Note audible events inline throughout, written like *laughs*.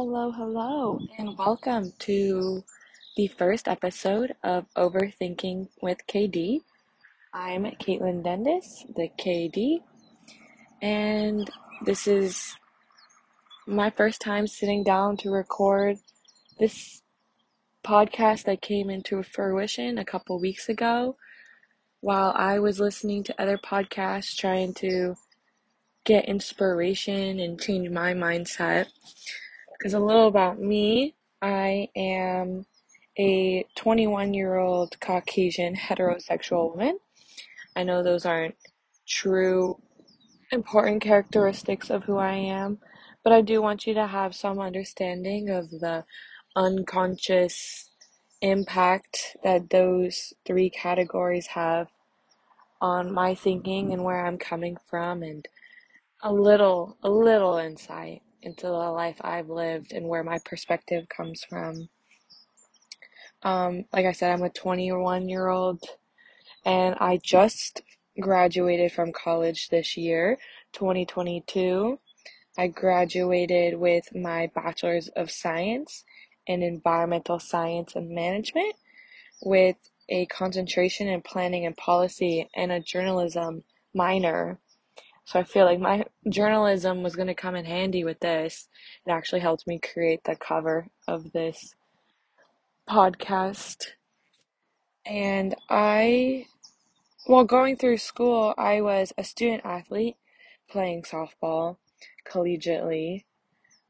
Hello, hello, and welcome to the first episode of Overthinking with KD. I'm Caitlin Dendis, the KD, and this is my first time sitting down to record this podcast that came into fruition a couple weeks ago while I was listening to other podcasts trying to get inspiration and change my mindset. Because a little about me, I am a 21 year old Caucasian heterosexual woman. I know those aren't true important characteristics of who I am, but I do want you to have some understanding of the unconscious impact that those three categories have on my thinking and where I'm coming from and a little a little insight into the life I've lived and where my perspective comes from. Um, like I said, I'm a 21 year old and I just graduated from college this year, 2022. I graduated with my Bachelor's of Science in Environmental Science and Management with a concentration in planning and policy and a journalism minor. So I feel like my journalism was going to come in handy with this. It actually helped me create the cover of this podcast. And I, while going through school, I was a student athlete playing softball collegiately.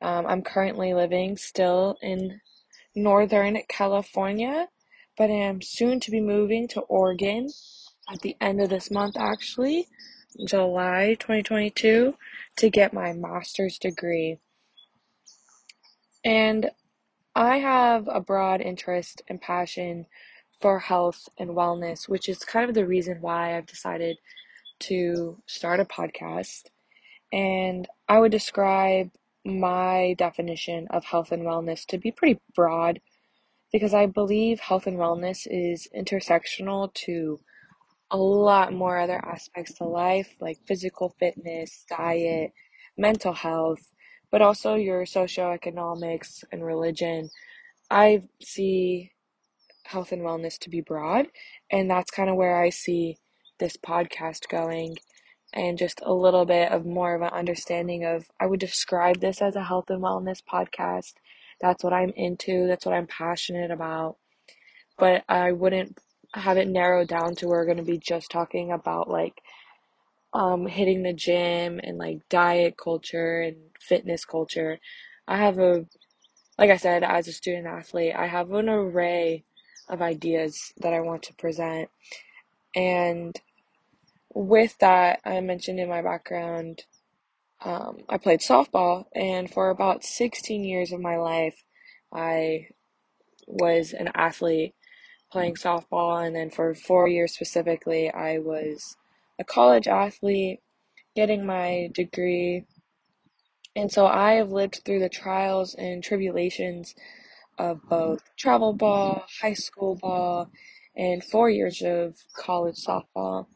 Um, I'm currently living still in Northern California, but I am soon to be moving to Oregon at the end of this month, actually, July 2022, to get my master's degree. And I have a broad interest and passion for health and wellness, which is kind of the reason why I've decided to start a podcast. And I would describe my definition of health and wellness to be pretty broad because I believe health and wellness is intersectional to a lot more other aspects to life, like physical fitness, diet, mental health, but also your socioeconomics and religion. I see health and wellness to be broad, and that's kind of where I see this podcast going and just a little bit of more of an understanding of I would describe this as a health and wellness podcast. That's what I'm into, that's what I'm passionate about. But I wouldn't have it narrowed down to we're going to be just talking about like um hitting the gym and like diet culture and fitness culture. I have a like I said as a student athlete, I have an array of ideas that I want to present. And with that, I mentioned in my background, um, I played softball, and for about 16 years of my life, I was an athlete playing softball, and then for four years specifically, I was a college athlete getting my degree. And so I have lived through the trials and tribulations of both travel ball, high school ball, and four years of college softball.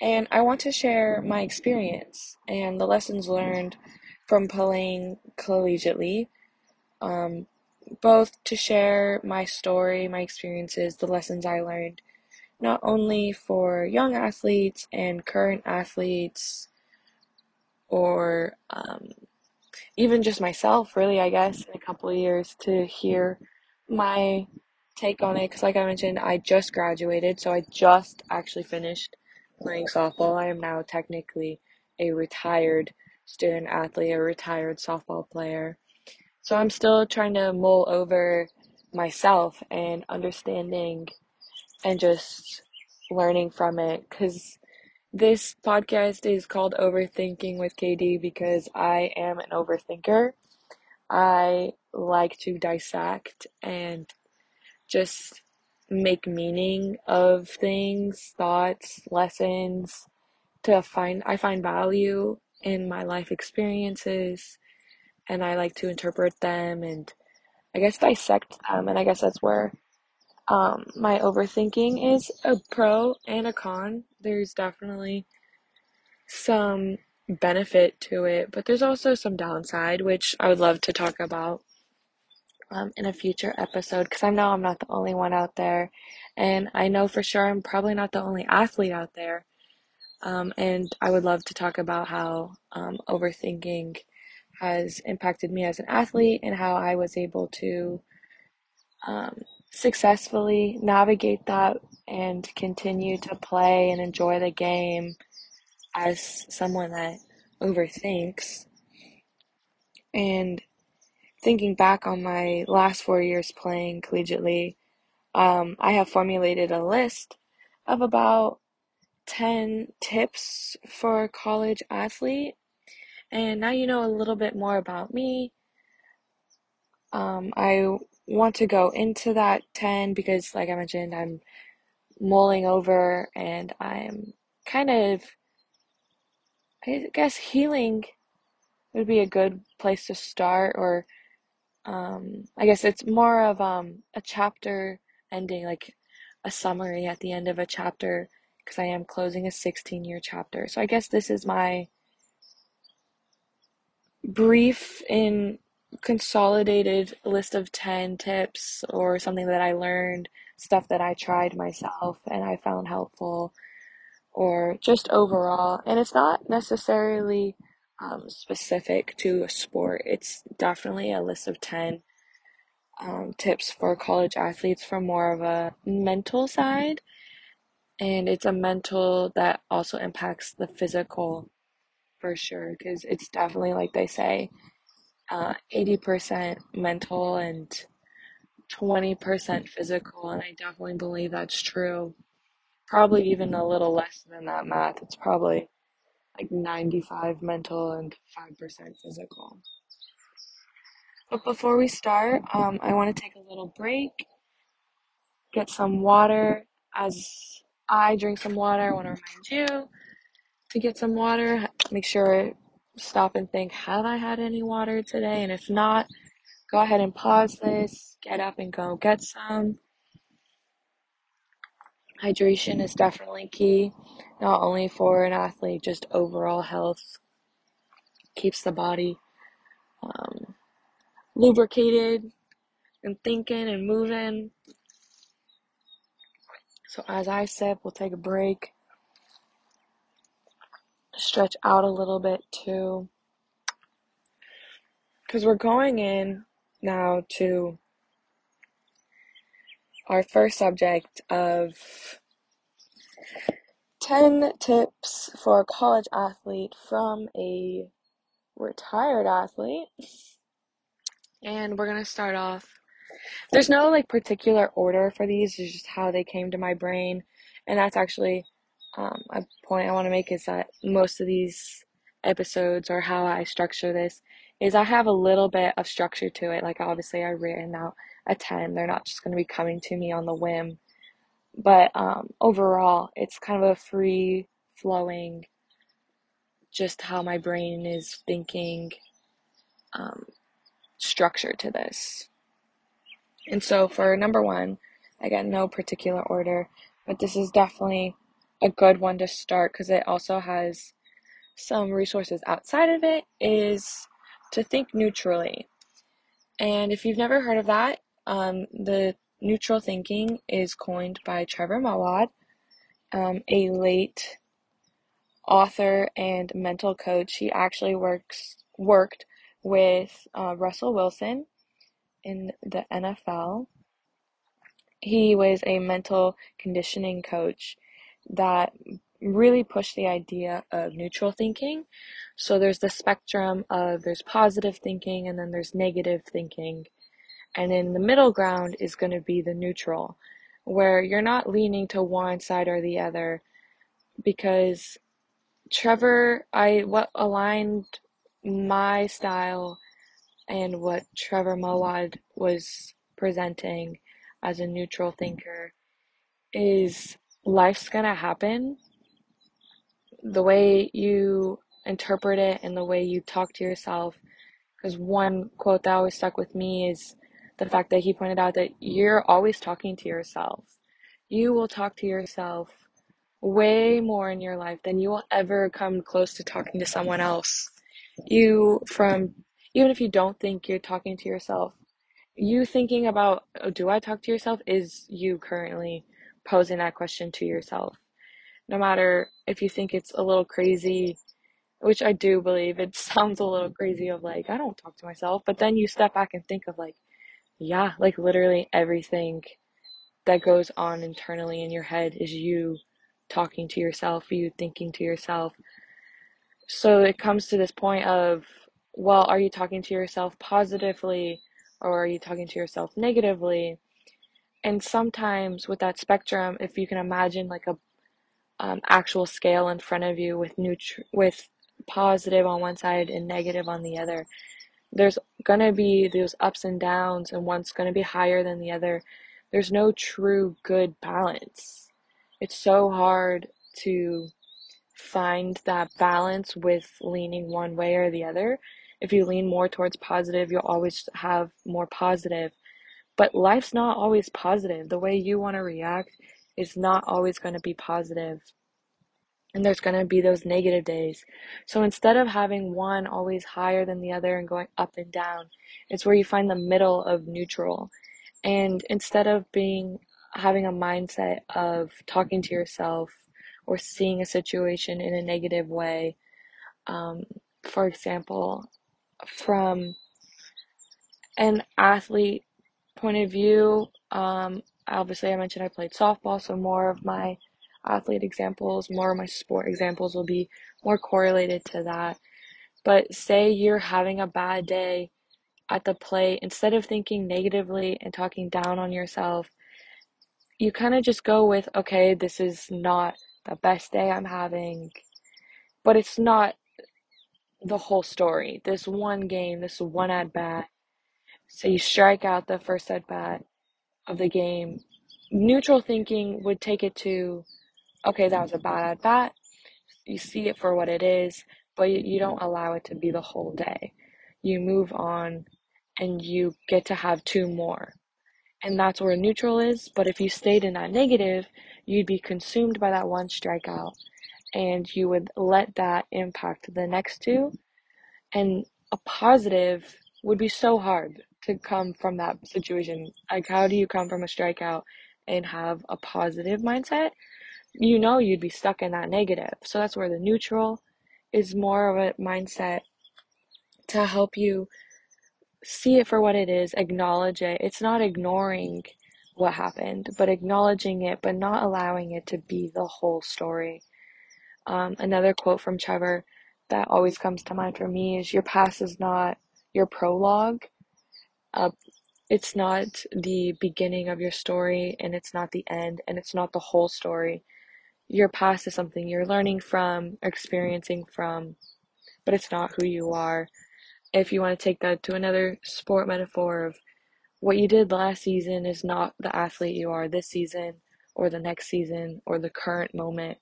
And I want to share my experience and the lessons learned from playing collegiately, um, both to share my story, my experiences, the lessons I learned, not only for young athletes and current athletes, or um, even just myself, really, I guess, in a couple of years to hear my take on it. Because, like I mentioned, I just graduated, so I just actually finished playing softball. I am now technically a retired student athlete, a retired softball player. So I'm still trying to mull over myself and understanding and just learning from it because this podcast is called Overthinking with KD because I am an overthinker. I like to dissect and just make meaning of things, thoughts, lessons to find I find value in my life experiences and I like to interpret them and I guess dissect them and I guess that's where um, my overthinking is a pro and a con. There's definitely some benefit to it, but there's also some downside, which I would love to talk about um, in a future episode because I know I'm not the only one out there, and I know for sure I'm probably not the only athlete out there. Um, and I would love to talk about how um, overthinking has impacted me as an athlete and how I was able to um, successfully navigate that and continue to play and enjoy the game as someone that overthinks. And thinking back on my last four years playing collegiately, um, I have formulated a list of about 10 tips for a college athlete. And now you know a little bit more about me. Um, I want to go into that 10 because, like I mentioned, I'm mulling over and I'm kind of, I guess, healing would be a good place to start, or um, I guess it's more of um, a chapter ending, like a summary at the end of a chapter, because I am closing a 16 year chapter. So I guess this is my brief in consolidated list of 10 tips or something that I learned, stuff that I tried myself and I found helpful, or just overall. And it's not necessarily um, specific to a sport, it's definitely a list of 10 um, tips for college athletes from more of a mental side. And it's a mental that also impacts the physical for sure, because it's definitely like they say uh, 80% mental and 20% physical, and I definitely believe that's true. Probably even a little less than that math. It's probably like 95 mental and 5% physical. But before we start, um, I want to take a little break, get some water. As I drink some water, I want to remind you to get some water. Make sure stop and think, have I had any water today? And if not, go ahead and pause this, get up and go get some. Hydration is definitely key, not only for an athlete, just overall health. Keeps the body um, lubricated and thinking and moving. So as I said, we'll take a break. Stretch out a little bit too. Because we're going in now to our first subject of 10 tips for a college athlete from a retired athlete. And we're going to start off. There's no like particular order for these, it's just how they came to my brain. And that's actually um, a point I want to make is that most of these episodes or how I structure this is I have a little bit of structure to it. Like obviously I've written out a 10. They're not just going to be coming to me on the whim. But um, overall, it's kind of a free flowing, just how my brain is thinking um, structure to this. And so for number one, again, no particular order, but this is definitely a good one to start because it also has some resources outside of it is to think neutrally. And if you've never heard of that, um, the neutral thinking is coined by Trevor Moawad, um, a late author and mental coach. He actually works worked with uh, Russell Wilson in the NFL. He was a mental conditioning coach that really push the idea of neutral thinking. So there's the spectrum of there's positive thinking and then there's negative thinking. And in the middle ground is going to be the neutral, where you're not leaning to one side or the other because Trevor, I what aligned my style and what Trevor Moawad was presenting as a neutral thinker is life's gonna happen the way you interpret it and the way you talk to yourself. Because one quote that always stuck with me is the fact that he pointed out that you're always talking to yourself. You will talk to yourself way more in your life than you will ever come close to talking to someone else. You, from, even if you don't think you're talking to yourself, you thinking about, oh, do I talk to yourself? Is you currently posing that question to yourself. No matter if you think it's a little crazy, which I do believe it *laughs* sounds a little crazy of like, I don't talk to myself, but then you step back and think of like, yeah, like literally everything that goes on internally in your head is you talking to yourself, you thinking to yourself. So it comes to this point of, well, are you talking to yourself positively or are you talking to yourself negatively? And sometimes with that spectrum, if you can imagine like a um, actual scale in front of you with neutral, with positive on one side and negative on the other, there's gonna be those ups and downs, and one's gonna be higher than the other. There's no true good balance. It's so hard to find that balance with leaning one way or the other. If you lean more towards positive, you'll always have more positive. But life's not always positive. The way you want to react is not always going to be positive and there's going to be those negative days. So instead of having one always higher than the other and going up and down, it's where you find the middle of neutral. And instead of being having a mindset of talking to yourself or seeing a situation in a negative way, um, for example, from an athlete point of view, um, obviously I mentioned I played softball, so more of my athlete examples, more of my sport examples will be more correlated to that. But say you're having a bad day at the plate, instead of thinking negatively and talking down on yourself, you kind of just go with, okay, this is not the best day I'm having, but it's not the whole story. This one game, this one at bat. So you strike out the first at bat of the game. Neutral thinking would take it to okay, that was a bad at bat. You see it for what it is, but you don't allow it to be the whole day. You move on and you get to have two more. And that's where neutral is. But if you stayed in that negative, you'd be consumed by that one strikeout and you would let that impact the next two. And a positive would be so hard to come from that situation. Like, how do you come from a strikeout and have a positive mindset? you know you'd be stuck in that negative. So that's where the neutral is more of a mindset to help you see it for what it is, acknowledge it. It's not ignoring what happened, but acknowledging it, but not allowing it to be the whole story. Um, another quote from Trevor that always comes to mind for me is Your past is not your prologue. Uh, it's not the beginning of your story, and it's not the end, and it's not the whole story your past is something you're learning from, experiencing from, but it's not who you are. If you want to take that to another sport metaphor of what you did last season is not the athlete you are this season or the next season or the current moment.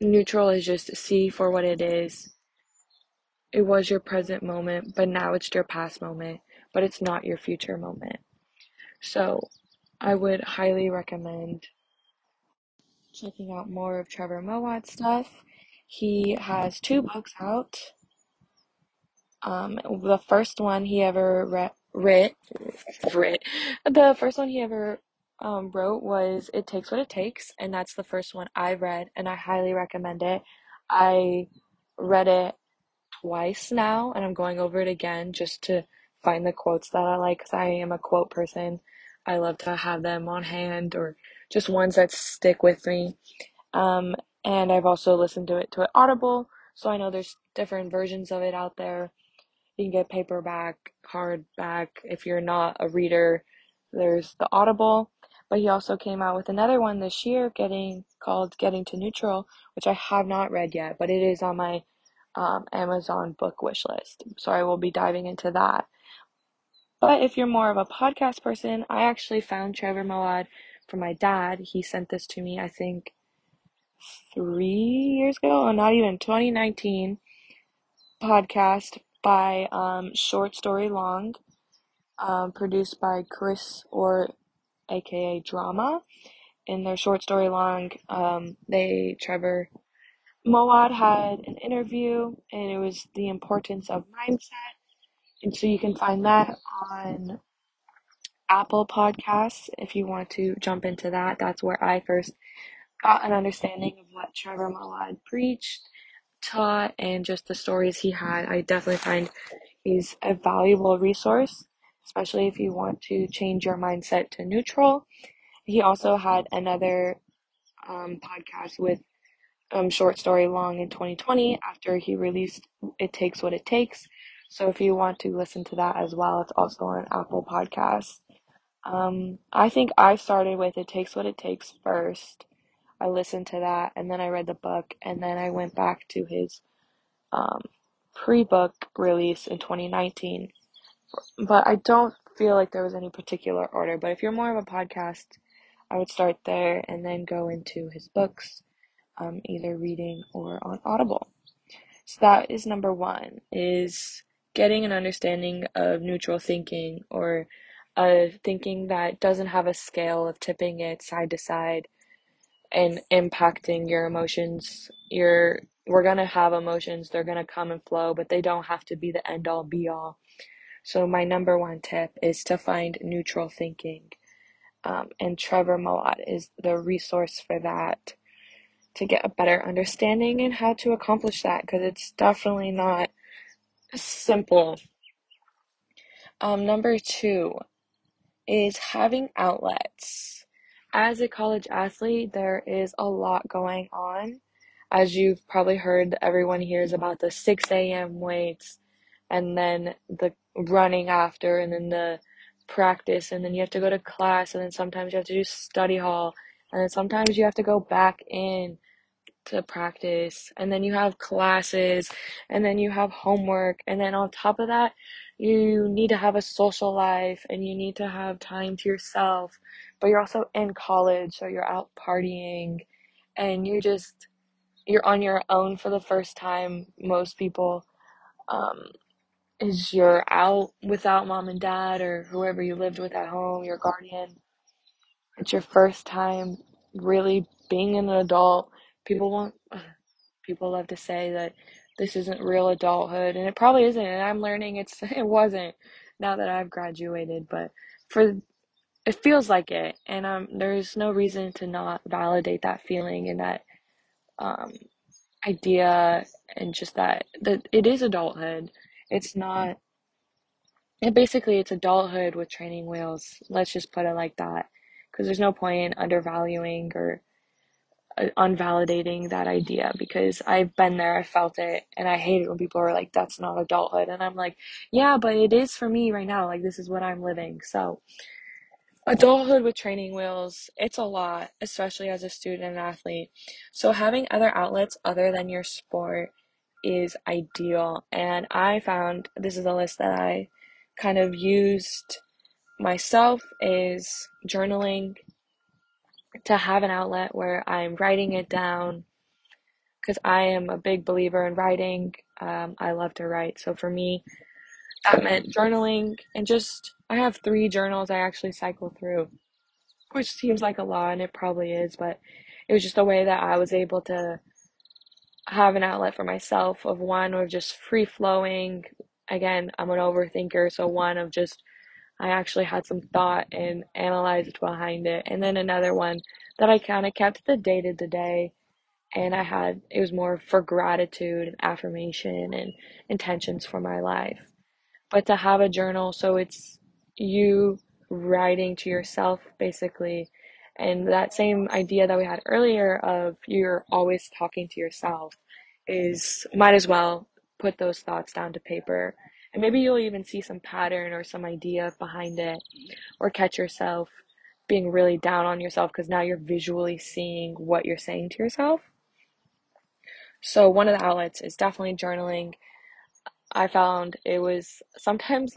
Neutral is just see for what it is. It was your present moment, but now it's your past moment, but it's not your future moment. So I would highly recommend checking out more of Trevor Moawad's stuff. He has two books out. Um, the first one he ever writ, writ, the first one he ever um, wrote was "It Takes What It Takes," and that's the first one I read, and I highly recommend it. I read it twice now, and I'm going over it again just to find the quotes that I like because I am a quote person. I love to have them on hand or just ones that stick with me. Um, and I've also listened to it to it Audible, so I know there's different versions of it out there. You can get paperback, hardback. If you're not a reader, there's the Audible. But he also came out with another one this year, getting called "Getting to Neutral," which I have not read yet, but it is on my um, Amazon book wish list. So I will be diving into that. But if you're more of a podcast person, I actually found Trevor Moawad from my dad. He sent this to me, I think, three years ago, or not even 2019 podcast by um, Short Story Long, um, produced by Chris or aka Drama. in their short story long, um, they Trevor Moawad had an interview, and it was the importance of mindset, and so you can find that on Apple Podcasts if you want to jump into that. That's where I first got an understanding of what Trevor Moawad preached, taught, and just the stories he had. I definitely find he's a valuable resource, especially if you want to change your mindset to neutral. He also had another um, podcast with um, short story long in 2020 after he released It Takes What It Takes. So if you want to listen to that as well, it's also on Apple Podcasts. Um, I think I started with It Takes What It Takes first. I listened to that and then I read the book and then I went back to his um, pre book release in 2019. But I don't feel like there was any particular order. But if you're more of a podcast, I would start there and then go into his books, um, either reading or on Audible. So that is number one, is getting an understanding of neutral thinking or of thinking that doesn't have a scale of tipping it side to side and impacting your emotions. Your we're gonna have emotions, they're gonna come and flow, but they don't have to be the end all be all. So my number one tip is to find neutral thinking. Um, and Trevor Moawad is the resource for that to get a better understanding and how to accomplish that because it's definitely not simple. Um, number two, is having outlets. As a college athlete, there is a lot going on. As you've probably heard, everyone hears about the 6 a.m. weights and then the running after and then the practice and then you have to go to class and then sometimes you have to do study hall and then sometimes you have to go back in to practice and then you have classes and then you have homework and then on top of that you need to have a social life and you need to have time to yourself. But you're also in college so you're out partying and you're just you're on your own for the first time most people um, is you're out without mom and dad or whoever you lived with at home your guardian it's your first time really being an adult. People want people love to say that this isn't real adulthood and it probably isn't and i'm learning it's *laughs* it wasn't now that i've graduated but for it feels like it and um there's no reason to not validate that feeling and that um idea and just that that it is adulthood. It's not it basically it's adulthood with training wheels. Let's just put it like that because there's no point in undervaluing or uh, unvalidating that idea because I've been there, I felt it, and I hate it when people are like, that's not adulthood. And I'm like, yeah, but it is for me right now. Like, this is what I'm living. So, adulthood with training wheels, it's a lot, especially as a student and athlete. So, having other outlets other than your sport is ideal. And I found this is a list that I kind of used myself is journaling to have an outlet where I'm writing it down because I am a big believer in writing. Um, I love to write. So for me, that meant journaling and just, I have three journals I actually cycle through, which seems like a lot and it probably is, but it was just a way that I was able to have an outlet for myself of one of just free flowing. Again, I'm an overthinker, so one of just I actually had some thought and analyzed behind it. And then another one that I kind of kept the day to day. And I had, it was more for gratitude and affirmation and intentions for my life. But to have a journal, so it's you writing to yourself basically. And that same idea that we had earlier of you're always talking to yourself is might as well put those thoughts down to paper and maybe you'll even see some pattern or some idea behind it, or catch yourself being really down on yourself because now you're visually seeing what you're saying to yourself. So, one of the outlets is definitely journaling. I found it was sometimes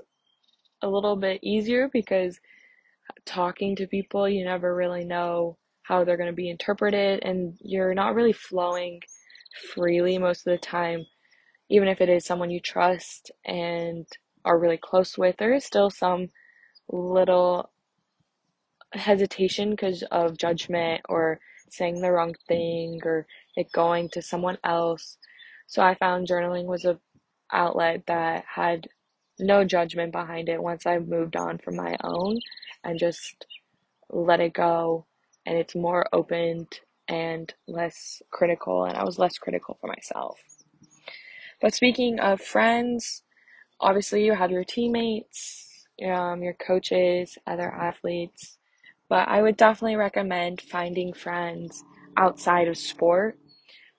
a little bit easier because talking to people, you never really know how they're going to be interpreted, and you're not really flowing freely most of the time even if it is someone you trust and are really close with, there is still some little hesitation because of judgment or saying the wrong thing or it going to someone else. So I found journaling was a outlet that had no judgment behind it once I moved on from my own and just let it go and it's more opened and less critical and I was less critical for myself. But speaking of friends, obviously you have your teammates, um, your coaches, other athletes, but I would definitely recommend finding friends outside of sport,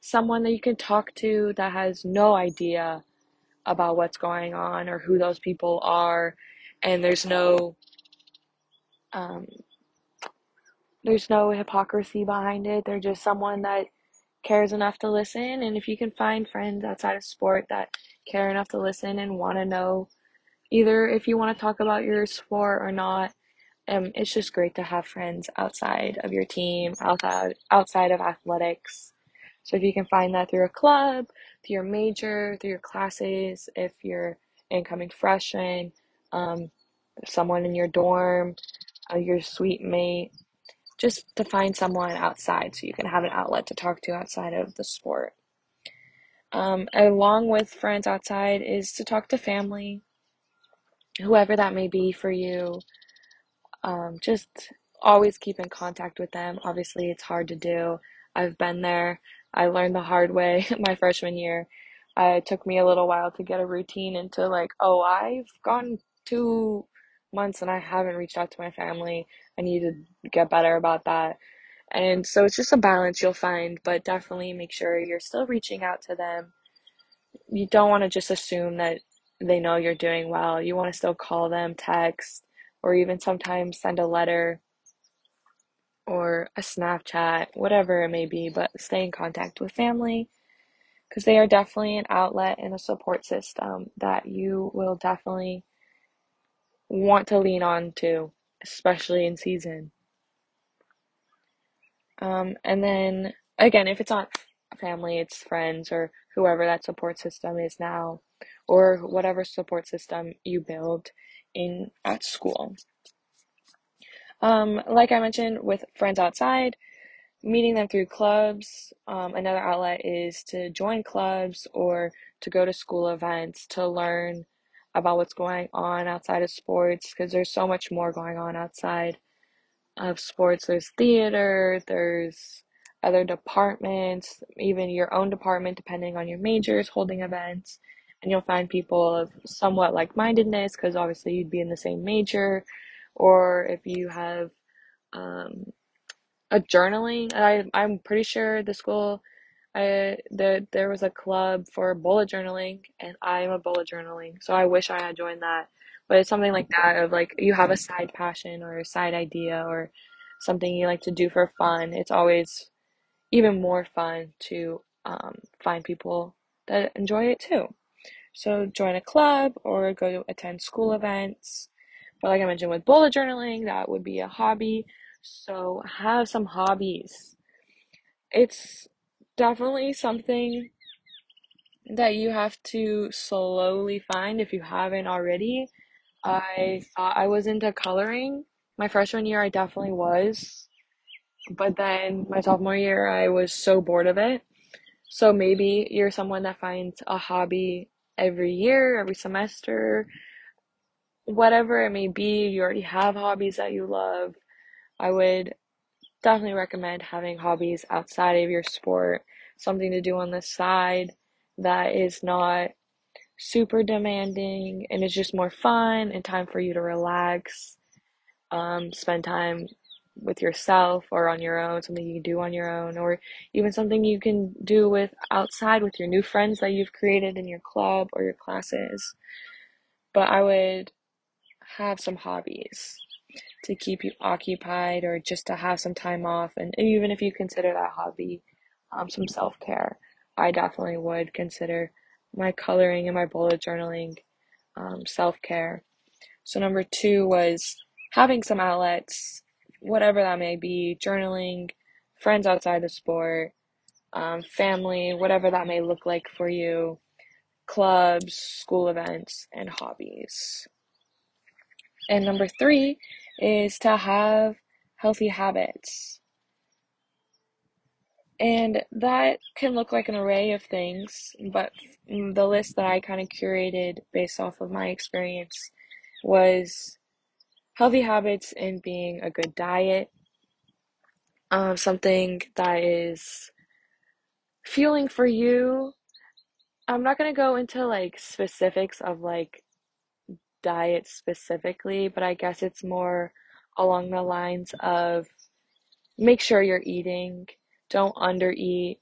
someone that you can talk to that has no idea about what's going on or who those people are, and there's no um, there's no hypocrisy behind it. They're just someone that cares enough to listen, and if you can find friends outside of sport that care enough to listen and want to know either if you want to talk about your sport or not um, it's just great to have friends outside of your team, outside outside of athletics. So if you can find that through a club, through your major, through your classes, if you're incoming freshman, um, someone in your dorm, uh, your suite mate, just to find someone outside so you can have an outlet to talk to outside of the sport. Um, along with friends outside is to talk to family, whoever that may be for you. Um, just always keep in contact with them. Obviously, it's hard to do. I've been there. I learned the hard way *laughs* my freshman year. Uh, it took me a little while to get a routine into like, oh, I've gone two months and I haven't reached out to my family. I need to get better about that. And so it's just a balance you'll find, but definitely make sure you're still reaching out to them. You don't want to just assume that they know you're doing well. You want to still call them, text, or even sometimes send a letter or a Snapchat, whatever it may be, but stay in contact with family because they are definitely an outlet and a support system that you will definitely want to lean on to, especially in season. Um, and then again, if it's not family, it's friends or whoever that support system is now, or whatever support system you build in at school. Um, like I mentioned, with friends outside, meeting them through clubs. Um, another outlet is to join clubs or to go to school events to learn about what's going on outside of sports because there's so much more going on outside of sports. There's theater, there's other departments, even your own department, depending on your majors, holding events. And you'll find people of somewhat like mindedness because obviously you'd be in the same major, or if you have um, a journaling. I I'm pretty sure the school I the there was a club for bullet journaling and I'm a bullet journaling. So I wish I had joined that. But it's something like that of like you have a side passion or a side idea or something you like to do for fun. It's always even more fun to um, find people that enjoy it too. So join a club or go to attend school events. But like I mentioned with bullet journaling, that would be a hobby. So have some hobbies. It's definitely something that you have to slowly find if you haven't already. I thought I was into coloring. My freshman year, I definitely was. But then my sophomore year, I was so bored of it. So maybe you're someone that finds a hobby every year, every semester, whatever it may be. You already have hobbies that you love. I would definitely recommend having hobbies outside of your sport, something to do on the side that is not super demanding and it's just more fun and time for you to relax, um, spend time with yourself or on your own, something you can do on your own, or even something you can do with outside with your new friends that you've created in your club or your classes. But I would have some hobbies to keep you occupied or just to have some time off. And even if you consider that hobby um, some self care, I definitely would consider my coloring and my bullet journaling um, self care. So, number two was having some outlets, whatever that may be journaling, friends outside the sport, um, family, whatever that may look like for you, clubs, school events, and hobbies. And number three is to have healthy habits. And that can look like an array of things, but the list that I kind of curated based off of my experience was healthy habits and being a good diet, um, something that is fueling for you. I'm not going to go into like specifics of like diet specifically, but I guess it's more along the lines of make sure you're eating, don't undereat.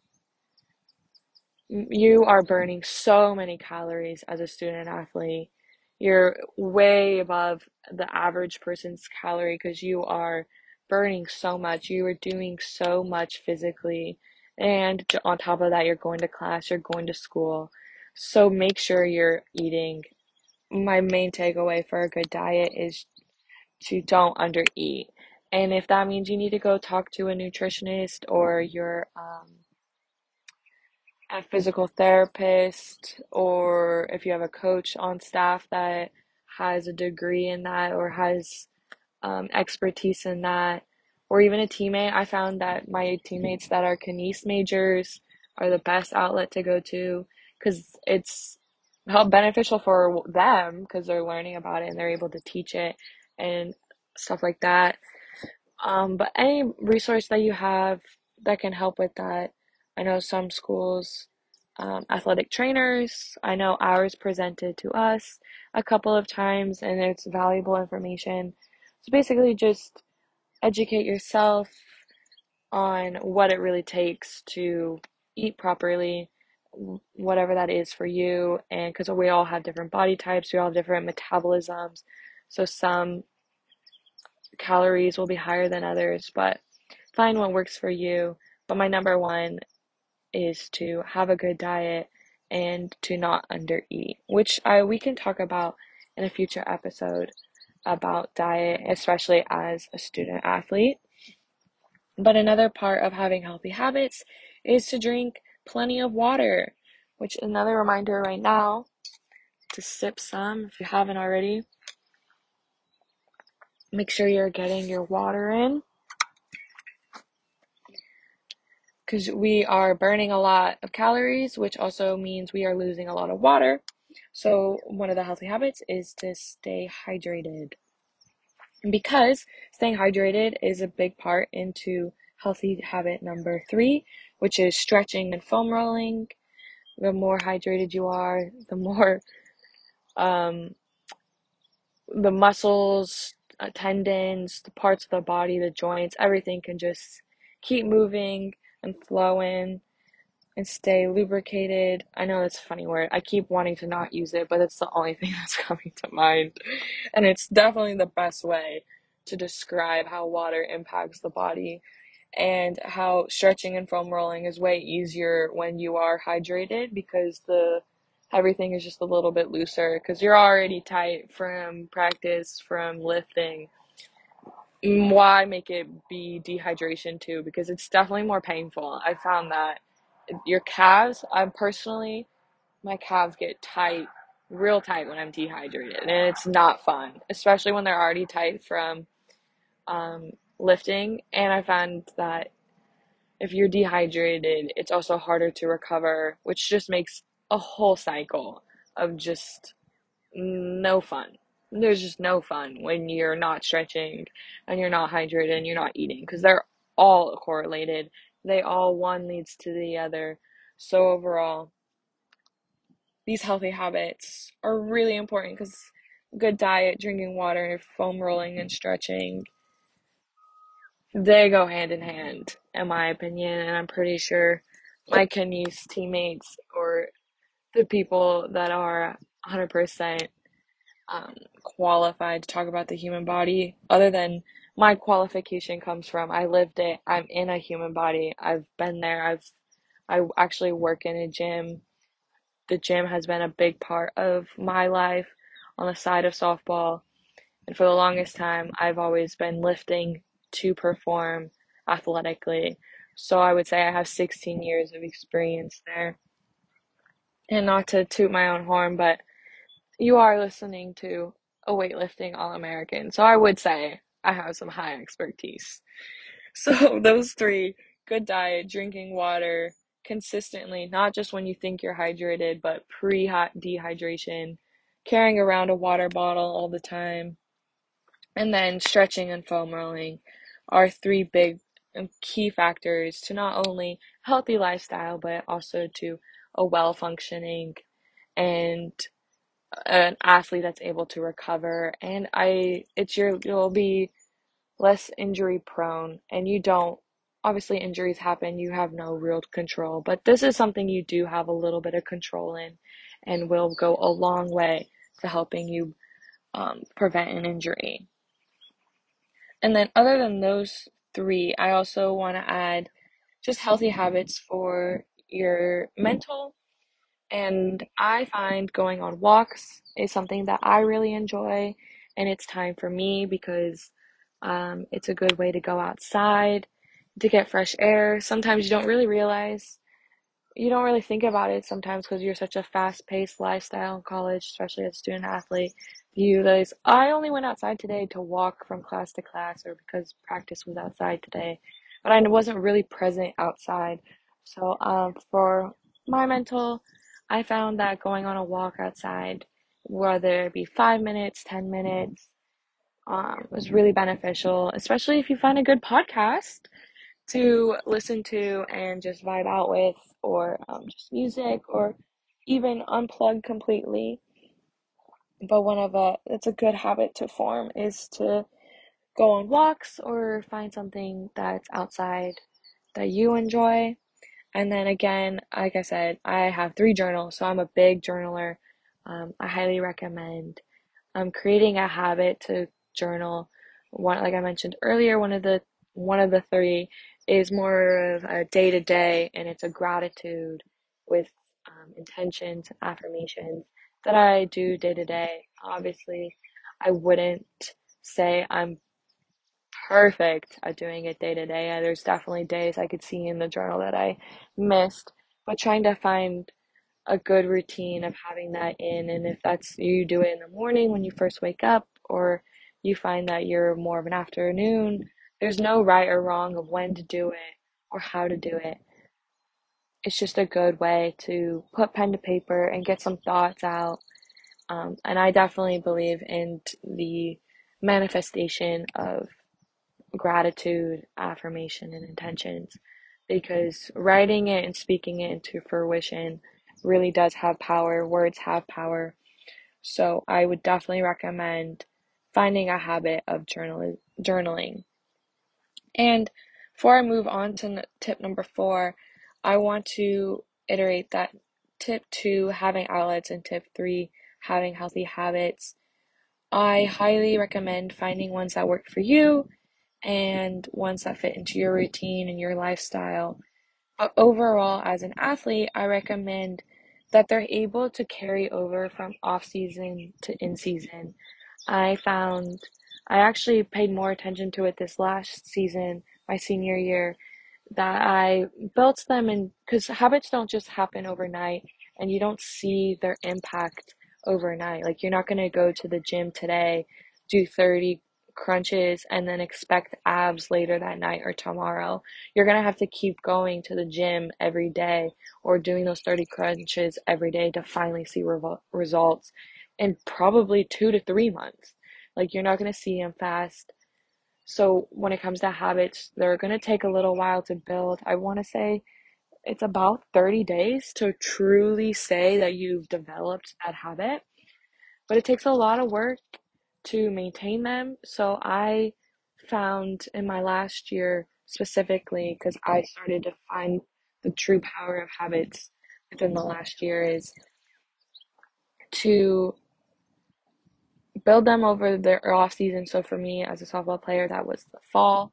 You are burning so many calories as a student athlete. You're way above the average person's calorie because you are burning so much. You are doing so much physically. And on top of that, you're going to class, you're going to school. So make sure you're eating. My main takeaway for a good diet is to don't undereat. And if that means you need to go talk to a nutritionist or your um, a physical therapist, or if you have a coach on staff that has a degree in that or has um, expertise in that, or even a teammate, I found that my teammates that are kines majors are the best outlet to go to because it's help beneficial for them because they're learning about it and they're able to teach it and stuff like that. Um, but any resource that you have that can help with that, I know some schools, um, athletic trainers, I know ours presented to us a couple of times and it's valuable information. So basically, just educate yourself on what it really takes to eat properly, whatever that is for you. And because we all have different body types, we all have different metabolisms. So some calories will be higher than others, but find what works for you. But my number one is to have a good diet and to not undereat, which I we can talk about in a future episode about diet, especially as a student athlete. But another part of having healthy habits is to drink plenty of water, which another reminder right now to sip some if you haven't already. Make sure you're getting your water in because we are burning a lot of calories, which also means we are losing a lot of water. So, one of the healthy habits is to stay hydrated. Because staying hydrated is a big part into healthy habit number three, which is stretching and foam rolling. The more hydrated you are, the more um, the muscles, uh, tendons, the parts of the body, the joints, everything can just keep moving and flowing and stay lubricated. I know that's a funny word. I keep wanting to not use it, but it's the only *laughs* thing that's coming to mind. And it's definitely the best way to describe how water impacts the body and how stretching and foam rolling is way easier when you are hydrated because the everything is just a little bit looser because you're already tight from practice from lifting. Why make it be dehydration too? Because it's definitely more painful. I found that your calves i'm personally my calves get tight real tight when i'm dehydrated and it's not fun especially when they're already tight from um, lifting and i found that if you're dehydrated it's also harder to recover which just makes a whole cycle of just no fun there's just no fun when you're not stretching and you're not hydrated and you're not eating because they're all correlated. They all one leads to the other. So overall, these healthy habits are really important because good diet, drinking water, foam rolling, and stretching they go hand in hand, in my opinion. And I'm pretty sure my kines teammates or the people that are 100% um, qualified to talk about the human body other than my qualification comes from I lived it. I'm in a human body. I've been there. I've I actually work in a gym. The gym has been a big part of my life on the side of softball. And for the longest time, I've always been lifting to perform athletically. So I would say I have 16 years of experience there. And not to toot my own horn, but you are listening to a weightlifting All American. So I would say I have some high expertise. So, *laughs* those three good diet, drinking water consistently, not just when you think you're hydrated, but pre-hot dehydration, carrying around a water bottle all the time, and then stretching and foam rolling are three big key factors to not only healthy lifestyle, but also to a well functioning and an athlete that's able to recover. And I, it's your, you'll be less injury prone and you don't obviously injuries happen you have no real control but this is something you do have a little bit of control in and will go a long way to helping you um, prevent an injury and then other than those three i also want to add just healthy habits for your mental and I find going on walks is something that I really enjoy, and it's time for me because um, it's a good way to go outside to get fresh air. Sometimes you don't really realize you don't really think about it sometimes because you're such a fast-paced lifestyle in college, especially as a student athlete. You guys, I only went outside today to walk from class to class, or because practice was outside today, but I wasn't really present outside. So, um, for my mental, I found that going on a walk outside, whether it be five minutes, ten minutes, um, was really beneficial, especially if you find a good podcast to listen to and just vibe out with, or um, just music, or even unplug completely. But one of a it's a good habit to form is to go on walks or find something that's outside that you enjoy. And then again, like I said, I have three journals, so I'm a big journaler. Um, I highly recommend um, creating a habit to journal. One, like I mentioned earlier, one of the one of the three is more of a day to day, and it's a gratitude with um, intentions, affirmations that I do day to day. Obviously, I wouldn't say I'm perfect at doing it day to day. Uh, there's definitely days I could see in the journal that I missed, but trying to find a good routine of having that in. And if that's you do it in the morning when you first wake up, or you find that you're more of an afternoon, there's no right or wrong of when to do it or how to do it. It's just a good way to put pen to paper and get some thoughts out. Um, and I definitely believe in the manifestation of gratitude, affirmation, and intentions because writing it and speaking it into fruition really does have power. Words have power. So I would definitely recommend finding a habit of journal- journaling. And before I move on to tip number four, I want to iterate that tip two, having outlets, and tip three, having healthy habits. I highly recommend finding ones that work for you and ones that fit into your routine and your lifestyle. But overall, as an athlete, I recommend that they're able to carry over from off season to in season. I found I actually paid more attention to it this last season, my senior year, that I built them and because habits don't just happen overnight and you don't see their impact overnight. Like you're not going to go to the gym today, do 30 crunches and then expect abs later that night or tomorrow. You're going to have to keep going to the gym every day or doing those 30 crunches every day to finally see revo- results in probably 2 to 3 months. Like you're not going to see them fast. So when it comes to habits, they're going to take a little while to build. I want to say it's about 30 days to truly say that you've developed that habit. But it takes a lot of work to maintain them. So I found in my last year specifically, because I started to find the true power of habits within the last year, is to build them over the off season. So for me as a softball player, that was the fall.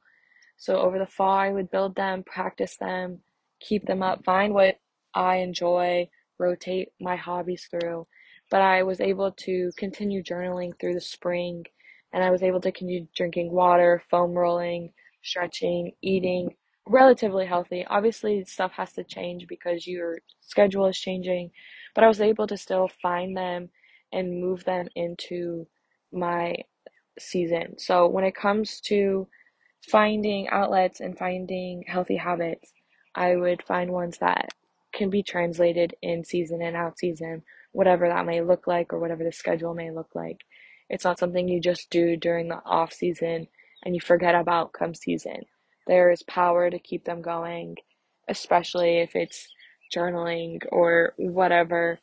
So over the fall, I would build them, practice them, keep them up, find what I enjoy, rotate my hobbies through. But I was able to continue journaling through the spring and I was able to continue drinking water, foam rolling, stretching, eating relatively healthy. Obviously, stuff has to change because your schedule is changing, but I was able to still find them and move them into my season. So when it comes to finding outlets and finding healthy habits, I would find ones that can be translated in season and out season, whatever that may look like or whatever the schedule may look like. It's not something you just do during the off season and you forget about come season. There is power to keep them going, especially if it's journaling or whatever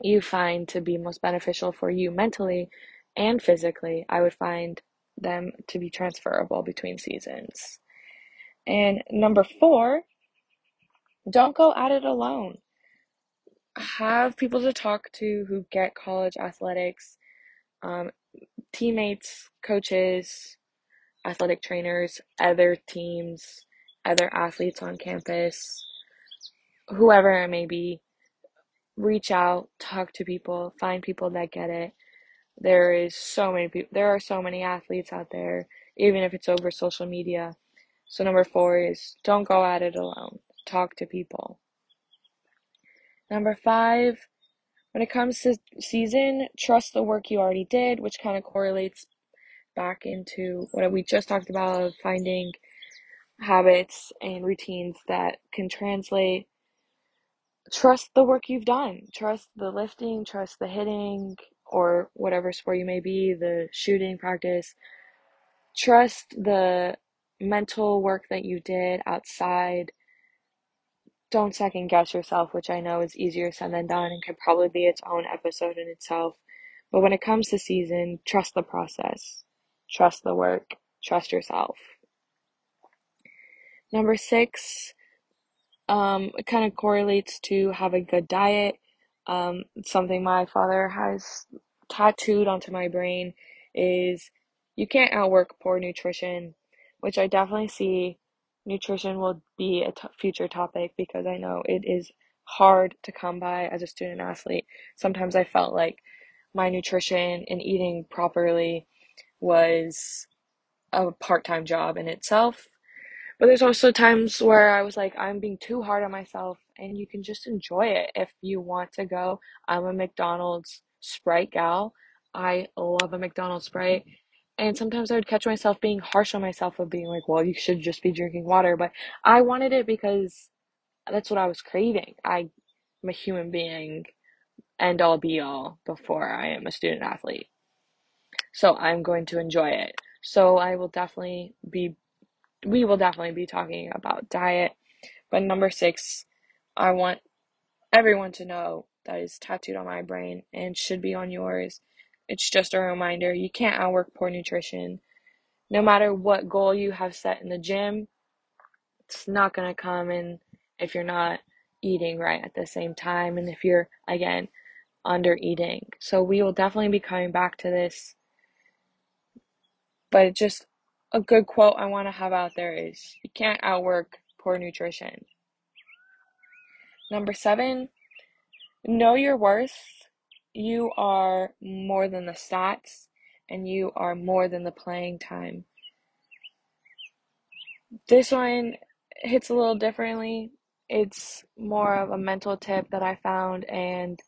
you find to be most beneficial for you mentally and physically. I would find them to be transferable between seasons. And number four, don't go at it alone. Have people to talk to who get college athletics, um, teammates, coaches, athletic trainers, other teams, other athletes on campus, whoever it may be. Reach out, talk to people, find people that get it. There is so many people, there are so many athletes out there, even if it's over social media. So, number four is don't go at it alone, talk to people. Number five, when it comes to season, trust the work you already did, which kind of correlates back into what we just talked about of finding habits and routines that can translate. Trust the work you've done. Trust the lifting, trust the hitting, or whatever sport you may be, the shooting practice. Trust the mental work that you did outside. Don't second guess yourself, which I know is easier said than done and could probably be its own episode in itself. But when it comes to season, trust the process, trust the work, trust yourself. Number six, um, it kind of correlates to have a good diet. Um, something my father has tattooed onto my brain is you can't outwork poor nutrition, which I definitely see nutrition will be a t- future topic because I know it is hard to come by as a student athlete. Sometimes I felt like my nutrition and eating properly was a part time job in itself. But there's also times where I was like, I'm being too hard on myself, and you can just enjoy it if you want to go. I'm a McDonald's Sprite gal. I love a McDonald's Sprite. And sometimes I would catch myself being harsh on myself of being like, well, you should just be drinking water. But I wanted it because that's what I was craving. I am a human being, end all be all, before I am a student athlete. So I'm going to enjoy it. So I will definitely be, we will definitely be talking about diet. But number six, I want everyone to know that is tattooed on my brain and should be on yours it's just a reminder you can't outwork poor nutrition. No matter what goal you have set in the gym, it's not going to come in if you're not eating right at the same time and if you're, again, under eating. So we will definitely be coming back to this. But just a good quote I want to have out there is you can't outwork poor nutrition. Number seven, know your worth you are more than the stats and you are more than the playing time. This one hits a little differently. It's more of a mental tip that I found, and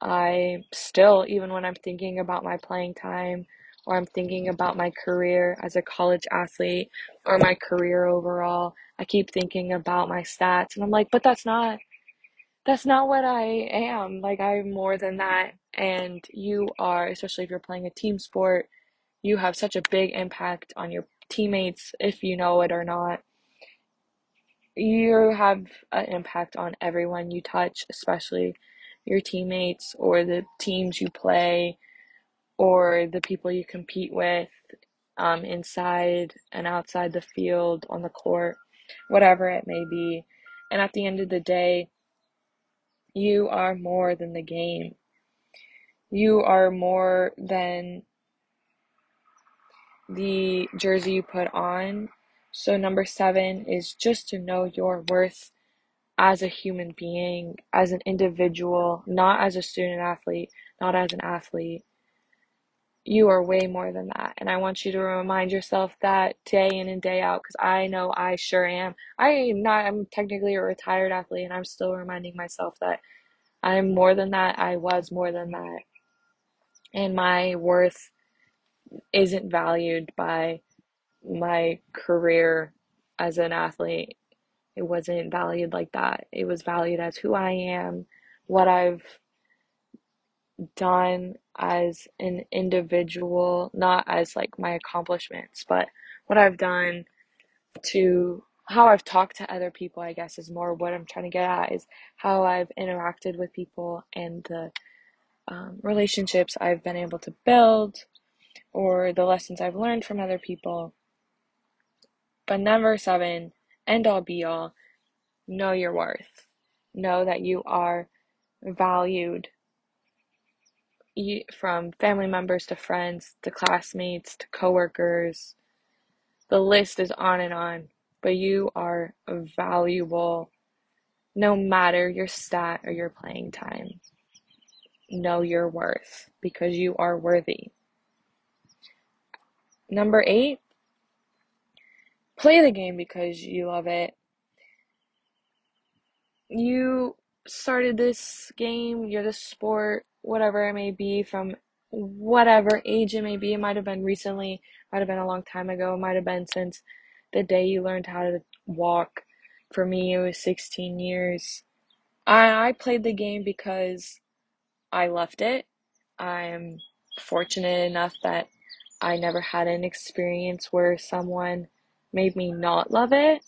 I still, even when I'm thinking about my playing time or I'm thinking about my career as a college athlete or my career overall, I keep thinking about my stats, and I'm like, but that's not that's not what I am. Like, I'm more than that. And you are, especially if you're playing a team sport, you have such a big impact on your teammates, if you know it or not. You have an impact on everyone you touch, especially your teammates or the teams you play or the people you compete with um, inside and outside the field, on the court, whatever it may be. And at the end of the day, you are more than the game. You are more than the jersey you put on. So, number seven is just to know your worth as a human being, as an individual, not as a student athlete, not as an athlete. You are way more than that. And I want you to remind yourself that day in and day out because I know I sure am. I am not, I'm technically a retired athlete and I'm still reminding myself that I'm more than that. I was more than that. And my worth isn't valued by my career as an athlete. It wasn't valued like that. It was valued as who I am, what I've done as an individual, not as like my accomplishments, but what I've done to how I've talked to other people, I guess, is more what I'm trying to get at is how I've interacted with people and the um, relationships I've been able to build or the lessons I've learned from other people. But number seven, end all be all, know your worth. Know that you are valued from family members to friends to classmates to coworkers. The list is on and on, but you are valuable no matter your stat or your playing time. Know your worth because you are worthy. Number eight, play the game because you love it. You started this game, you're the sport, whatever it may be, from whatever age it may be. It might have been recently, might have been a long time ago, it might have been since the day you learned how to walk. For me, it was 16 years. I, I played the game because I loved it. I'm fortunate enough that I never had an experience where someone made me not love it.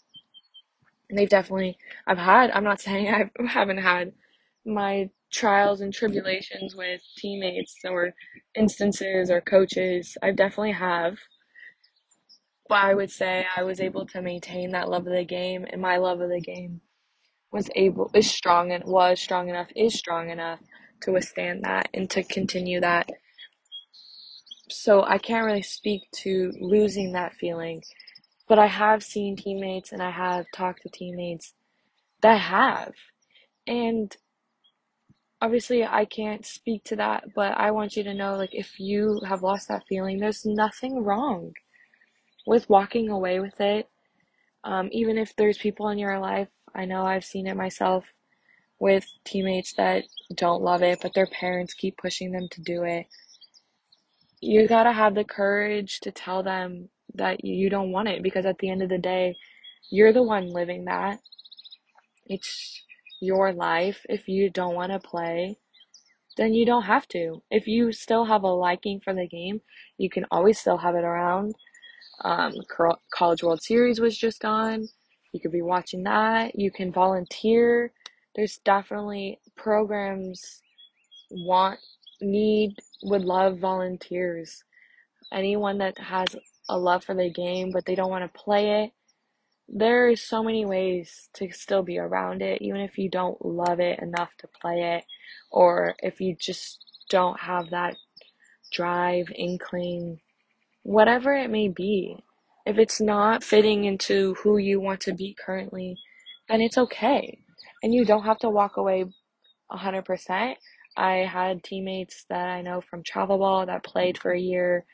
they've definitely, I've had, I'm not saying *laughs* I haven't had my trials and tribulations with teammates or instances or coaches. I definitely have. But I would say I was able to maintain that love of the game, and my love of the game was able is strong and was strong enough is strong enough to withstand that and to continue that. So I can't really speak to losing that feeling, but I have seen teammates and I have talked to teammates that have. And obviously I can't speak to that, but I want you to know like if you have lost that feeling, there's nothing wrong with walking away with it. Um, even if there's people in your life, I know I've seen it myself with teammates that don't love it, but their parents keep pushing them to do it. You gotta have the courage to tell them that you don't want it because at the end of the day, you're the one living that. It's your life. If you don't want to play, then you don't have to. If you still have a liking for the game, you can always still have it around. Um, College World Series was just on. You could be watching that. You can volunteer. There's definitely programs want, need, would love volunteers. Anyone that has a love for the game, but they don't want to play it, there is so many ways to still be around it, even if you don't love it enough to play it, or if you just don't have that drive, inkling, whatever it may be. If it's not fitting into who you want to be currently, then it's okay. And you don't have to walk away 100%. I had teammates that I know from travel ball that played for a year,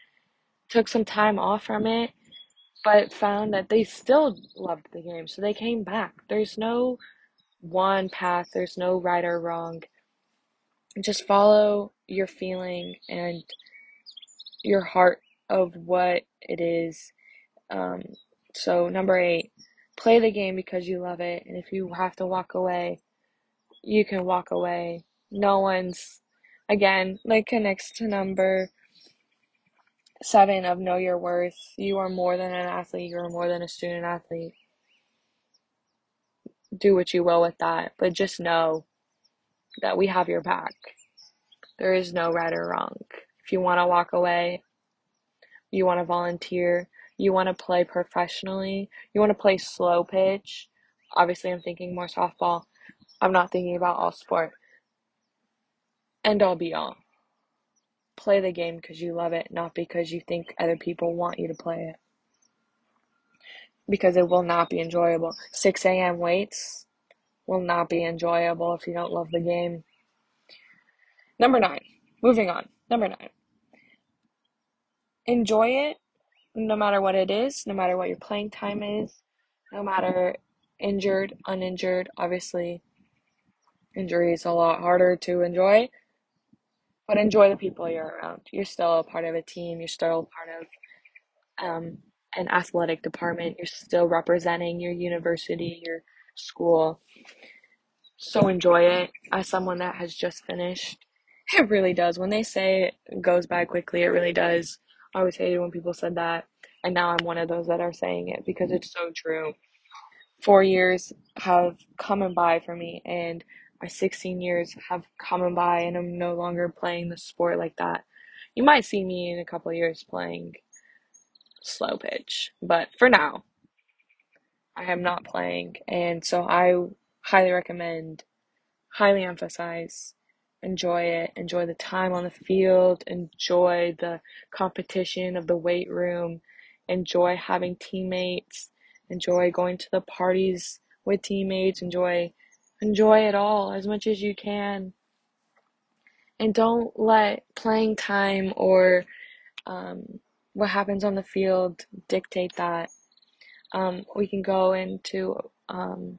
took some time off from it, but found that they still loved the game. So they came back. There's no one path, there's no right or wrong. Just follow your feeling and your heart of what it is. Um, so, number eight, play the game because you love it. And if you have to walk away, you can walk away. No one's, again, like connects to number seven of know your worth. You are more than an athlete, you are more than a student athlete. Do what you will with that, but just know that we have your back. There is no right or wrong. If you want to walk away, you want to volunteer, you want to play professionally, you want to play slow pitch. Obviously, I'm thinking more softball. I'm not thinking about all sport. End all be all play the game because you love it, not because you think other people want you to play it. Because it will not be enjoyable. 6 a.m. weights will not be enjoyable if you don't love the game. Number nine, moving on. Number nine, enjoy it no matter what it is, no matter what your playing time is, no matter injured, uninjured. Obviously, injury is a lot harder to enjoy but enjoy the people you're around. You're still a part of a team. You're still part of um, an athletic department. You're still representing your university, your school. So enjoy it. As someone that has just finished, *laughs* it really does. When they say it goes by quickly, it really does. I always hated when people said that. And now I'm one of those that are saying it because it's so true. Four years have come and by for me, and my 16 years have come and by, and I'm no longer playing the sport like that. You might see me in a couple years playing slow pitch, but for now, I am not playing, and so I highly recommend, highly emphasize, enjoy it, enjoy the time on the field, enjoy the competition of the weight room, enjoy having teammates, enjoy going to the parties with teammates, enjoy enjoy it all as much as you can. And don't let playing time or um, what happens on the field dictate that. Um, we can go into, um,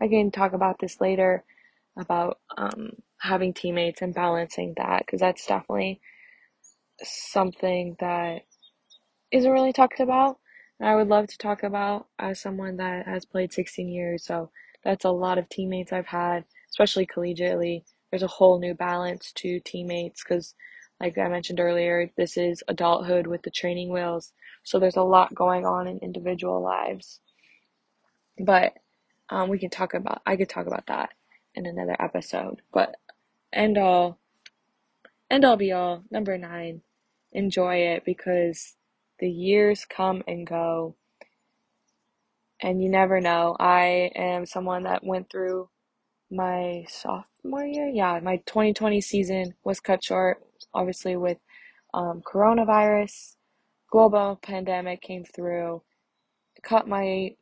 I can talk about this later about um, having teammates and balancing that because that's definitely something that isn't really talked about. And I would love to talk about as someone that has played 16 years. So that's a lot of teammates I've had, especially collegiately. There's a whole new balance to teammates because, like I mentioned earlier, this is adulthood with the training wheels. So there's a lot going on in individual lives. But um, we can talk about, I could talk about that in another episode. But end all, end all be all, number nine, enjoy it because the years come and go and you never know. I am someone that went through my sophomore year. Yeah, my 2020 season was cut short, obviously, with um, coronavirus. Global pandemic came through, cut my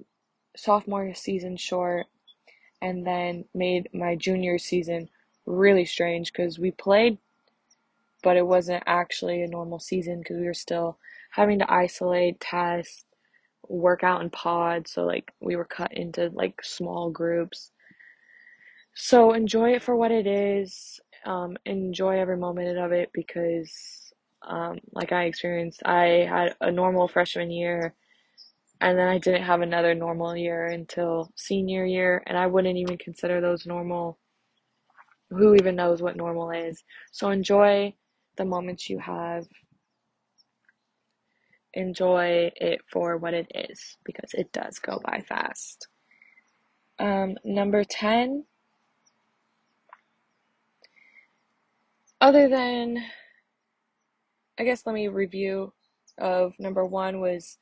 sophomore season short, and then made my junior season really strange because we played, but it wasn't actually a normal season because we were still having to isolate, test, work out in pods. So, like, we were cut into like small groups. So, enjoy it for what it is. Um, enjoy every moment of it because, um, like I experienced, I had a normal freshman year and then I didn't have another normal year until senior year, and I wouldn't even consider those normal. Who even knows what normal is? So enjoy the moments you have. Enjoy it for what it is because it does go by fast. Um, number 10. Other than, I guess, let me review of number one was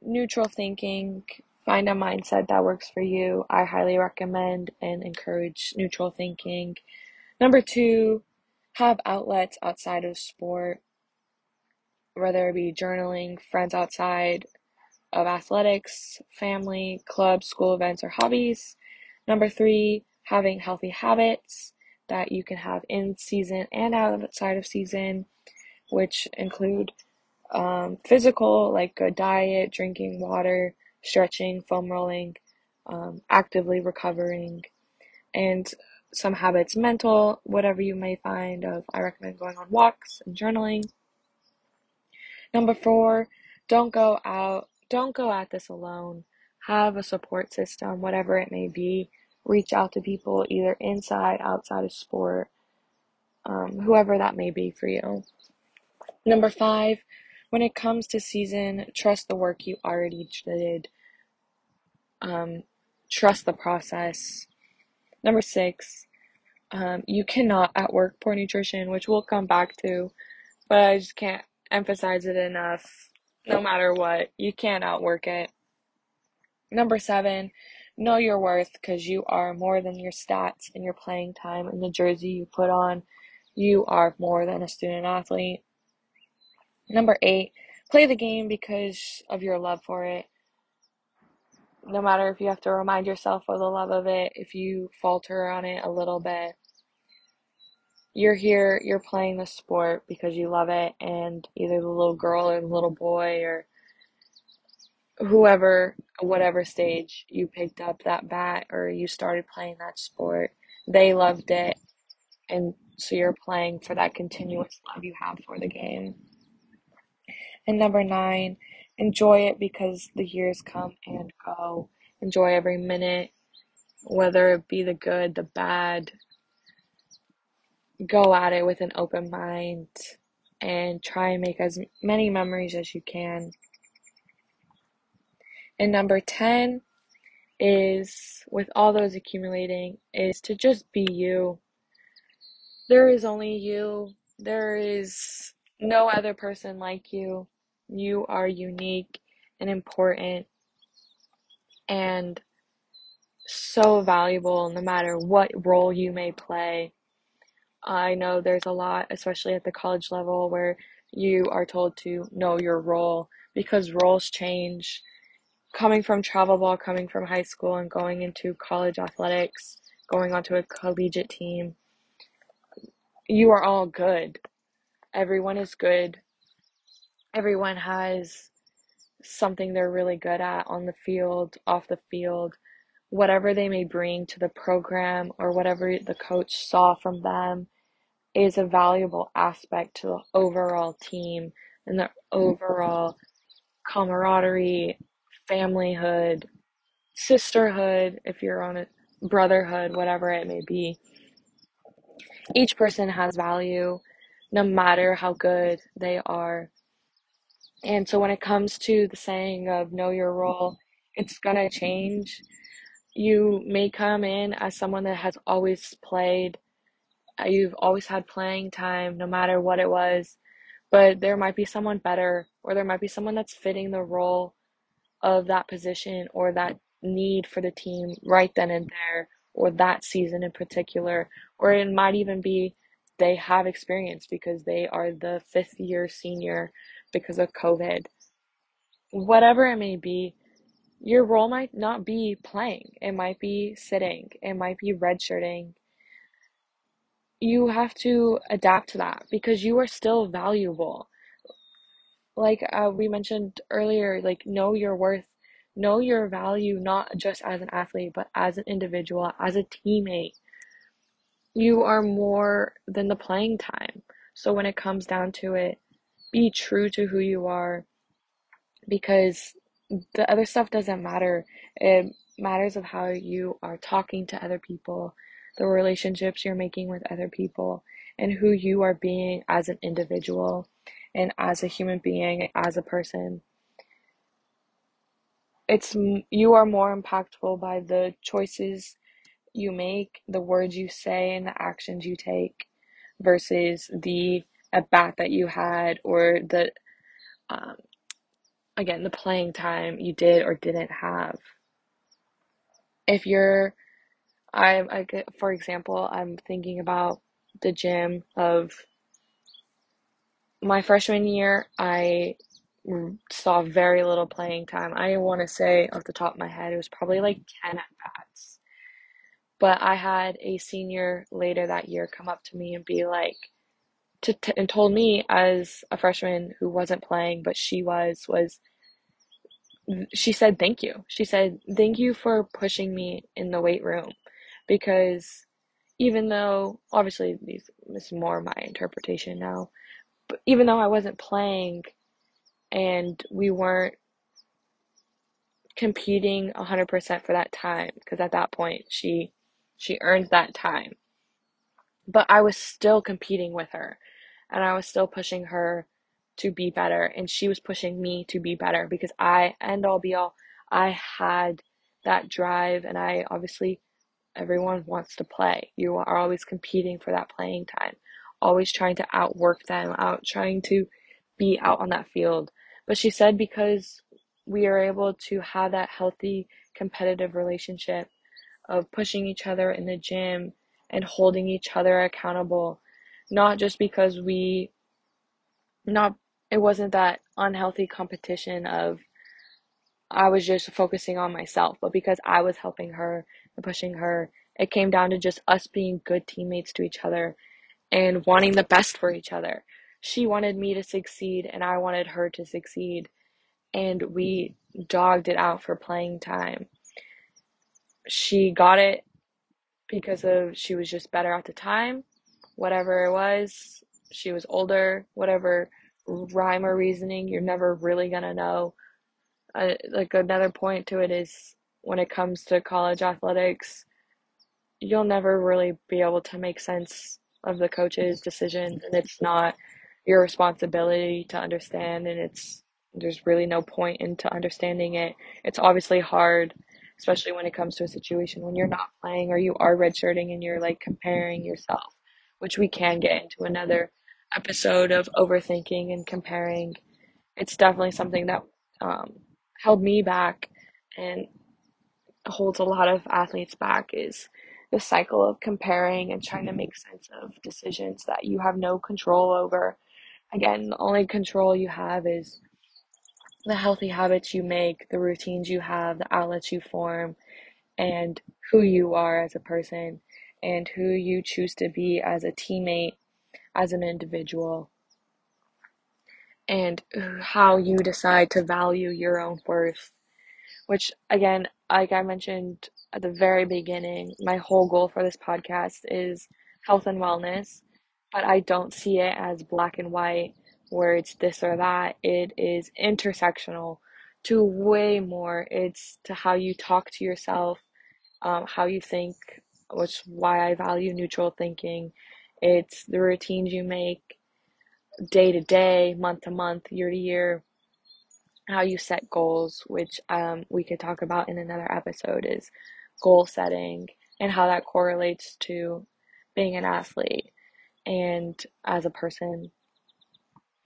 neutral thinking, find a mindset that works for you. I highly recommend and encourage neutral thinking. Number two, have outlets outside of sport, whether it be journaling, friends outside of athletics, family, clubs, school events, or hobbies. Number three, having healthy habits that you can have in season and outside of season, which include um, physical, like good diet, drinking water, stretching, foam rolling, um, actively recovering, and some habits mental, whatever you may find of I recommend going on walks and journaling. Number four, don't go out don't go at this alone. Have a support system, whatever it may be. Reach out to people either inside, outside of sport, um, whoever that may be for you. Number five, when it comes to season, trust the work you already did. Um, trust the process. Number six, um, you cannot at work poor nutrition, which we'll come back to, but I just can't emphasize it enough. No matter what, you can't outwork it. Number seven, know your worth because you are more than your stats and your playing time and the jersey you put on. You are more than a student athlete. Number eight, play the game because of your love for it. No matter if you have to remind yourself of the love of it, if you falter on it a little bit, you're here, you're playing the sport because you love it, and either the little girl or the little boy or whoever, whatever stage you picked up that bat or you started playing that sport, they loved it and so you're playing for that continuous love you have for the game. And number nine, enjoy it because the years come and go. Enjoy every minute, whether it be the good, the bad. Go at it with an open mind and try and make as many memories as you can. And number 10 is, with all those accumulating, is to just be you. There is only you. There is no other person like you. You are unique and important and so valuable no matter what role you may play. I know there's a lot, especially at the college level, where you are told to know your role because roles change. Coming from travel ball, coming from high school, and going into college athletics, going onto a collegiate team, you are all good. Everyone is good. Everyone has something they're really good at on the field, off the field, whatever they may bring to the program or whatever the coach saw from them is a valuable aspect to the overall team and the overall camaraderie, familyhood, sisterhood, if you're on a brotherhood, whatever it may be. Each person has value no matter how good they are. And so when it comes to the saying of know your role, it's going to change. You may come in as someone that has always played you've always had playing time no matter what it was, but there might be someone better, or there might be someone that's fitting the role of that position or that need for the team right then and there, or that season in particular, or it might even be they have experience because they are the fifth year senior because of COVID. Whatever it may be, your role might not be playing. It might be sitting. It might be redshirting you have to adapt to that because you are still valuable. Like uh, we mentioned earlier, like know your worth, know your value, not just as an athlete, but as an individual, as a teammate. You are more than the playing time. So when it comes down to it, be true to who you are because the other stuff doesn't matter. It matters of how you are talking to other people the relationships you're making with other people, and who you are being as an individual and as a human being, as a person. It's you are more impactful by the choices you make, the words you say, and the actions you take versus the at bat that you had or the um, again the playing time you did or didn't have. If you're I, I for example, I'm thinking about the gym of my freshman year. I saw very little playing time. I want to say off the top of my head, it was probably like 10 at bats. But I had a senior later that year come up to me and be like, to t- and told me as a freshman who wasn't playing, but she was, was she said thank you. She said thank you for pushing me in the weight room because even though obviously these this is more my interpretation now, but even though I wasn't playing and we weren't competing 100% for that time because at that point she she earned that time. But I was still competing with her and I was still pushing her to be better and she was pushing me to be better because I end all be all I had that drive and I obviously Everyone wants to play. You are always competing for that playing time, always trying to outwork them, out trying to be out on that field. But she said because we are able to have that healthy competitive relationship of pushing each other in the gym and holding each other accountable, not just because we not it wasn't that unhealthy competition of I was just focusing on myself, but because I was helping her and pushing her, it came down to just us being good teammates to each other and wanting the best for each other. She wanted me to succeed and I wanted her to succeed, and we dogged it out for playing time. She got it because of she was just better at the time, whatever it was, she was older, whatever rhyme or reasoning, you're never really gonna know. Uh, like another point to it is when it comes to college athletics, you'll never really be able to make sense of the coach's decisions, and it's not your responsibility to understand, and it's there's really no point into understanding it. It's obviously hard, especially when it comes to a situation when you're not playing or you are redshirting and you're like comparing yourself, which we can get into another episode of overthinking and comparing. It's definitely something that um, held me back and holds a lot of athletes back is the cycle of comparing and trying to mm-hmm. make sense of decisions that you have no control over. Again, the only control you have is the healthy habits you make, the routines you have, the outlets you form, and who you are as a person, and who you choose to be as a teammate, as an individual, and how you decide to value your own worth. Which, again, like I mentioned at the very beginning, my whole goal for this podcast is health and wellness, but I don't see it as black and white where it's this or that. It is intersectional to way more. It's to how you talk to yourself, um, how you think, which why I value neutral thinking. It's the routines you make day to day, month to month, year to year, how you set goals, which um, we could talk about in another episode, is goal setting and how that correlates to being an athlete and as a person.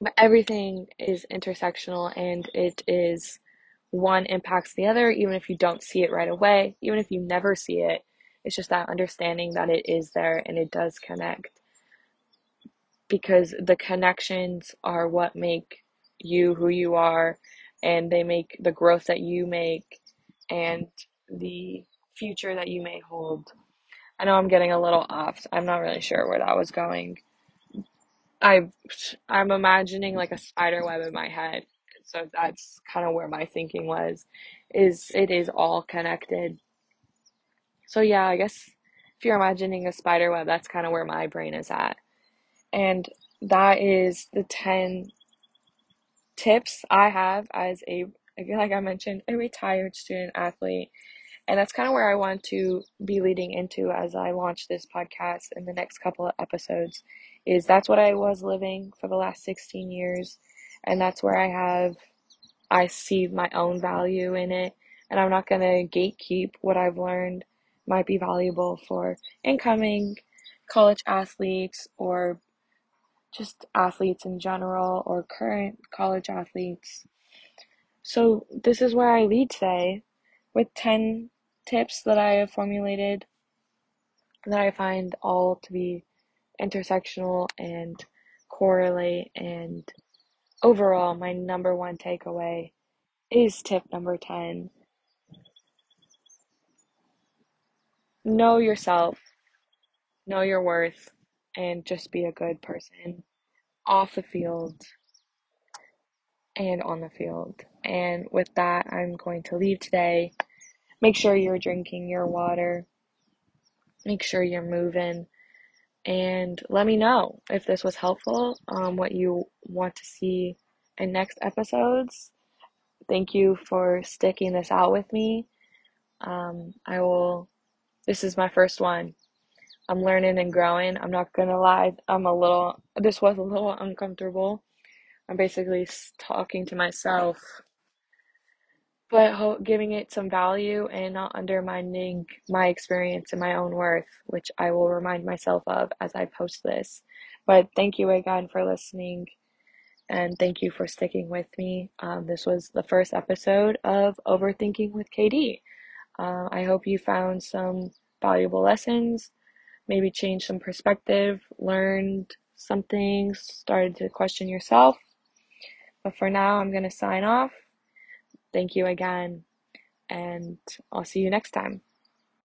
But everything is intersectional and it is one impacts the other even if you don't see it right away even if you never see it. It's just that understanding that it is there and it does connect. Because the connections are what make you who you are and they make the growth that you make and the future that you may hold i know i'm getting a little off i'm not really sure where that was going I I'm imagining like a spider web in my head. So that's kind of where my thinking was is it is all connected. So yeah, I guess if you're imagining a spider web, that's kind of where my brain is at. And that is the 10 tips I have as a like I mentioned, a retired student athlete and that's kind of where I want to be leading into as I launch this podcast in the next couple of episodes. Is that's what I was living for the last 16 years. And that's where I have, I see my own value in it. And I'm not going to gatekeep what I've learned might be valuable for incoming college athletes or just athletes in general or current college athletes. So, this is where I lead today with 10 tips that I have formulated that I find all to be intersectional and correlate. And overall, my number one takeaway is tip number 10 know yourself, know your worth, and just be a good person off the field and on the field. And with that, I'm going to leave today. Make sure you're drinking your water. Make sure you're moving. And let me know if this was helpful, um, what you want to see in next episodes. Thank you for sticking this out with me. Um, I will, this is my first one. I'm learning and growing. I'm not gonna lie, I'm a little, this was a little uncomfortable. I'm basically talking to myself but giving it some value and not undermining my experience and my own worth, which I will remind myself of as I post this. But thank you again for listening and thank you for sticking with me. Um, this was the first episode of Overthinking with KD. Uh, I hope you found some valuable lessons, maybe changed some perspective, learned something, started to question yourself. But for now, I'm going to sign off. Thank you again, and I'll see you next time.